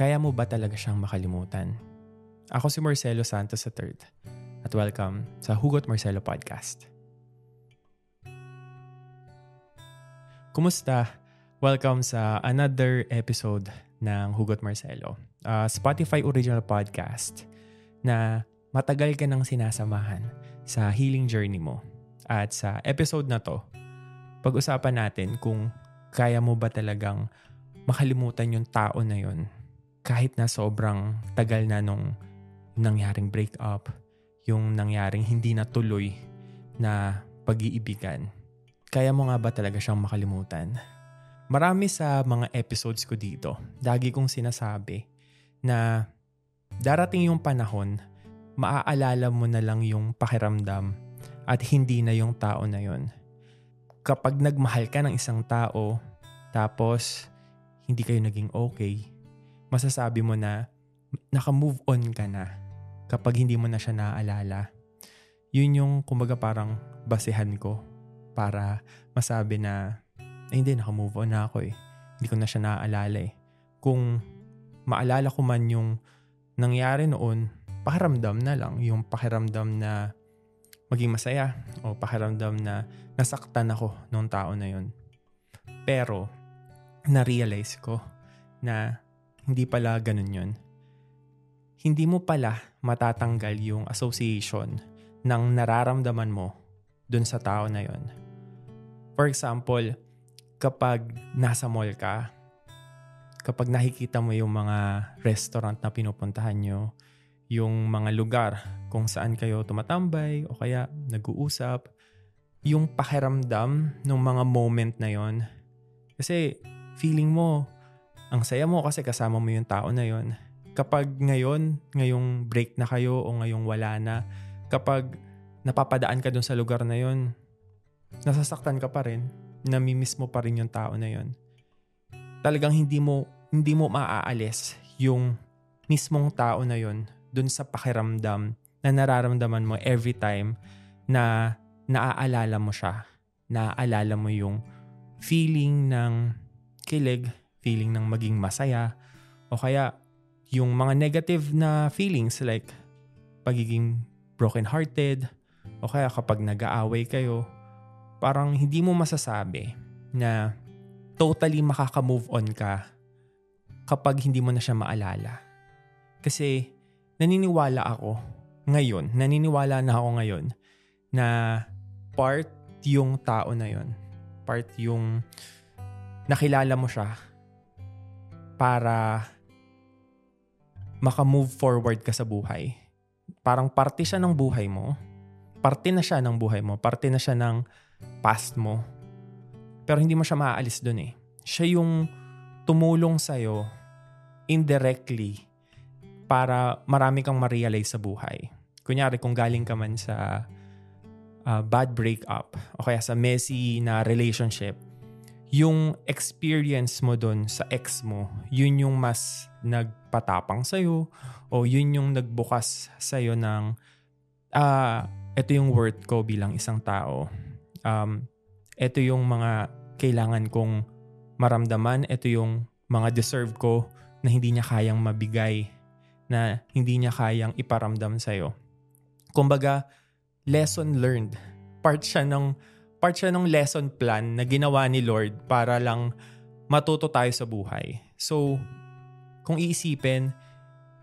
Kaya mo ba talaga siyang makalimutan? Ako si Marcelo Santos III at welcome sa Hugot Marcelo Podcast. Kumusta? Welcome sa another episode ng Hugot Marcelo, a Spotify original podcast na matagal ka nang sinasamahan sa healing journey mo. At sa episode na to, pag-usapan natin kung kaya mo ba talagang makalimutan yung tao na yon kahit na sobrang tagal na nung nangyaring breakup, yung nangyaring hindi natuloy na pag-iibigan. Kaya mo nga ba talaga siyang makalimutan? Marami sa mga episodes ko dito, lagi kong sinasabi na darating yung panahon, maaalala mo na lang yung pakiramdam at hindi na yung tao na yon. Kapag nagmahal ka ng isang tao, tapos hindi kayo naging okay, masasabi mo na naka-move on ka na kapag hindi mo na siya naaalala. Yun yung kumbaga parang basehan ko para masabi na eh, hindi, naka-move on na ako eh. Hindi ko na siya naaalala eh. Kung maalala ko man yung nangyari noon, pakiramdam na lang. Yung pakiramdam na maging masaya o pakiramdam na nasaktan ako nung tao na yun. Pero, na-realize ko na hindi pala ganun yun. Hindi mo pala matatanggal yung association ng nararamdaman mo dun sa tao na yon. For example, kapag nasa mall ka, kapag nakikita mo yung mga restaurant na pinupuntahan nyo, yung mga lugar kung saan kayo tumatambay o kaya nag-uusap, yung pakiramdam ng mga moment na yon. Kasi feeling mo, ang saya mo kasi kasama mo yung tao na yon. Kapag ngayon, ngayong break na kayo o ngayong wala na, kapag napapadaan ka dun sa lugar na yon, nasasaktan ka pa rin, namimiss mo pa rin yung tao na yon. Talagang hindi mo hindi mo maaalis yung mismong tao na yon dun sa pakiramdam na nararamdaman mo every time na naaalala mo siya. Naaalala mo yung feeling ng kilig, feeling ng maging masaya, o kaya yung mga negative na feelings like pagiging broken-hearted, o kaya kapag nag-aaway kayo, parang hindi mo masasabi na totally makaka-move on ka kapag hindi mo na siya maalala. Kasi naniniwala ako ngayon, naniniwala na ako ngayon na part yung tao na yon. Part yung nakilala mo siya para makamove forward ka sa buhay. Parang parte siya ng buhay mo. Parte na siya ng buhay mo. Parte na siya ng past mo. Pero hindi mo siya maaalis dun eh. Siya yung tumulong sa'yo indirectly para marami kang ma-realize sa buhay. Kunyari, kung galing ka man sa uh, bad breakup o kaya sa messy na relationship, yung experience mo doon sa ex mo, yun yung mas nagpatapang sa'yo o yun yung nagbukas sa'yo ng uh, ito yung worth ko bilang isang tao. Um, ito yung mga kailangan kong maramdaman. Ito yung mga deserve ko na hindi niya kayang mabigay, na hindi niya kayang iparamdam sa'yo. Kumbaga, lesson learned. Part siya ng part siya ng lesson plan na ginawa ni Lord para lang matuto tayo sa buhay. So, kung iisipin,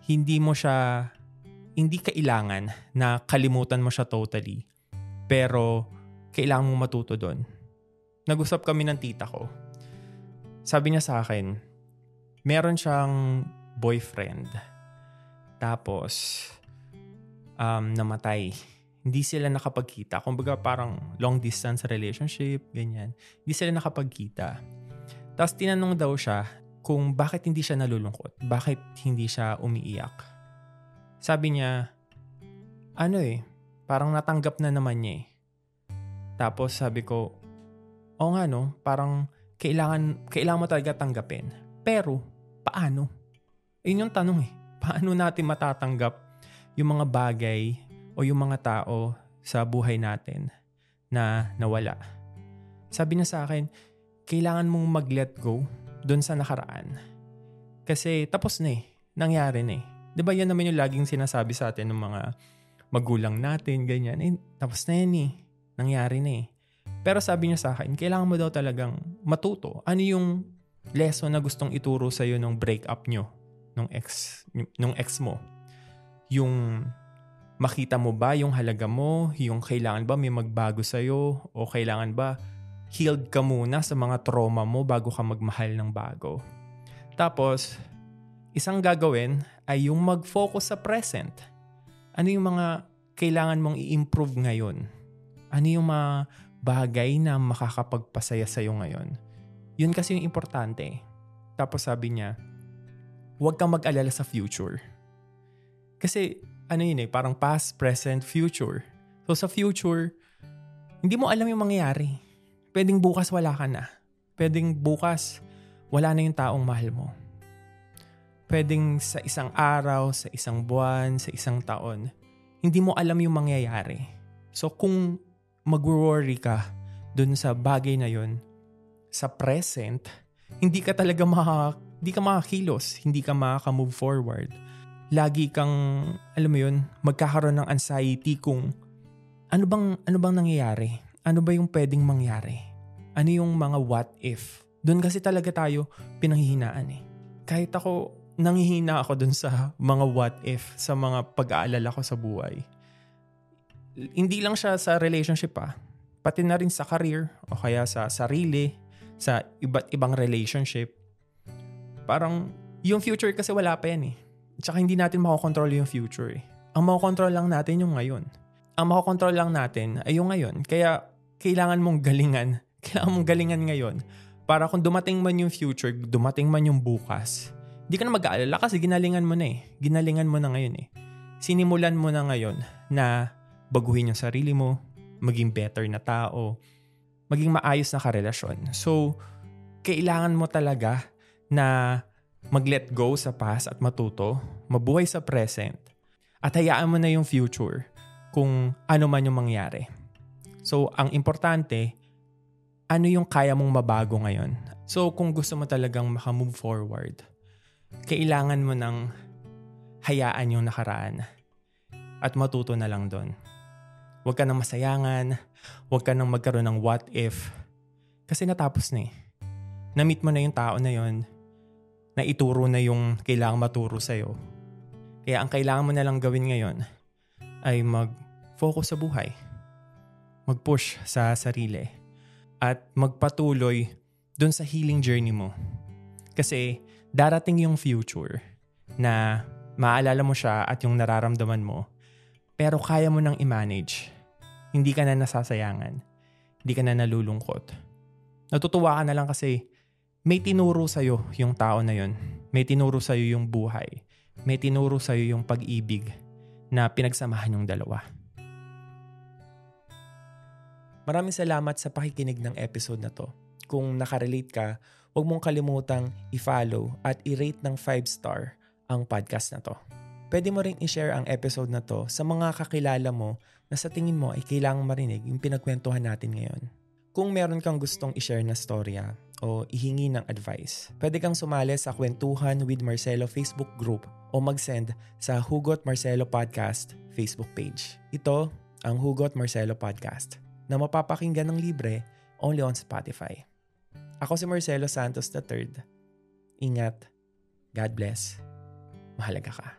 hindi mo siya, hindi kailangan na kalimutan mo siya totally. Pero, kailangan mo matuto doon. Nag-usap kami ng tita ko. Sabi niya sa akin, meron siyang boyfriend. Tapos, um, namatay hindi sila nakapagkita. Kumbaga parang long distance relationship, ganyan. Hindi sila nakapagkita. Tapos tinanong daw siya kung bakit hindi siya nalulungkot. Bakit hindi siya umiiyak. Sabi niya, ano eh, parang natanggap na naman niya eh. Tapos sabi ko, o nga no, parang kailangan, kailangan mo talaga tanggapin. Pero, paano? Yun yung tanong eh. Paano natin matatanggap yung mga bagay o yung mga tao sa buhay natin na nawala. Sabi niya sa akin, kailangan mong mag-let go doon sa nakaraan. Kasi tapos na eh. Nangyari na eh. Di ba yan naman yung laging sinasabi sa atin ng mga magulang natin, ganyan. Eh, tapos na yan eh. Nangyari na eh. Pero sabi niya sa akin, kailangan mo daw talagang matuto. Ano yung lesson na gustong ituro sa'yo nung breakup nyo, nung ex, nung ex mo? Yung makita mo ba yung halaga mo? Yung kailangan ba may magbago sa'yo? O kailangan ba healed ka muna sa mga trauma mo bago ka magmahal ng bago. Tapos, isang gagawin ay yung mag-focus sa present. Ano yung mga kailangan mong i-improve ngayon? Ano yung mga bagay na makakapagpasaya sa'yo ngayon? Yun kasi yung importante. Tapos sabi niya, huwag kang mag-alala sa future. Kasi ano yun eh, parang past, present, future. So sa future, hindi mo alam yung mangyayari Pwedeng bukas wala ka na. Pwedeng bukas wala na yung taong mahal mo. Pwedeng sa isang araw, sa isang buwan, sa isang taon, hindi mo alam yung mangyayari. So kung mag-worry ka dun sa bagay na yun, sa present, hindi ka talaga maka, hindi ka makakilos, hindi ka makaka-move forward. Lagi kang, alam mo yun, magkakaroon ng anxiety kung ano bang, ano bang nangyayari? Ano ba yung pwedeng mangyari? Ano yung mga what if? Doon kasi talaga tayo pinanghihinaan eh. Kahit ako, nanghihina ako doon sa mga what if, sa mga pag-aalala ko sa buhay. Hindi lang siya sa relationship ah. Pati na rin sa career o kaya sa sarili, sa iba't ibang relationship. Parang yung future kasi wala pa yan eh. Tsaka hindi natin makokontrol yung future eh. Ang makokontrol lang natin yung ngayon. Ang makokontrol lang natin ay yung ngayon. Kaya kailangan mong galingan kailangan mong galingan ngayon para kung dumating man yung future, dumating man yung bukas, hindi ka na mag-aalala kasi ginalingan mo na eh. Ginalingan mo na ngayon eh. Sinimulan mo na ngayon na baguhin yung sarili mo, maging better na tao, maging maayos na karelasyon. So, kailangan mo talaga na mag-let go sa past at matuto, mabuhay sa present, at hayaan mo na yung future kung ano man yung mangyari. So, ang importante, ano yung kaya mong mabago ngayon. So kung gusto mo talagang makamove forward, kailangan mo nang hayaan yung nakaraan at matuto na lang doon. Huwag ka nang masayangan, huwag ka nang magkaroon ng what if, kasi natapos na eh. Na-meet mo na yung tao na yon, na ituro na yung kailangang maturo sa'yo. Kaya ang kailangan mo na lang gawin ngayon ay mag-focus sa buhay. Mag-push sa sarili at magpatuloy dun sa healing journey mo. Kasi darating yung future na maalala mo siya at yung nararamdaman mo, pero kaya mo nang i-manage. Hindi ka na nasasayangan. Hindi ka na nalulungkot. Natutuwa ka na lang kasi may tinuro sa'yo yung tao na yon. May tinuro sa'yo yung buhay. May tinuro sa'yo yung pag-ibig na pinagsamahan yung dalawa. Maraming salamat sa pakikinig ng episode na to. Kung nakarelate ka, huwag mong kalimutang i-follow at i-rate ng 5 star ang podcast na to. Pwede mo ring i-share ang episode na to sa mga kakilala mo na sa tingin mo ay kailangang marinig yung pinagkwentuhan natin ngayon. Kung meron kang gustong i-share na storya o ihingi ng advice, pwede kang sumali sa Kwentuhan with Marcelo Facebook group o mag-send sa Hugot Marcelo Podcast Facebook page. Ito ang Hugot Marcelo Podcast na mapapakinggan ng libre only on Spotify. Ako si Marcelo Santos III. Ingat. God bless. Mahalaga ka.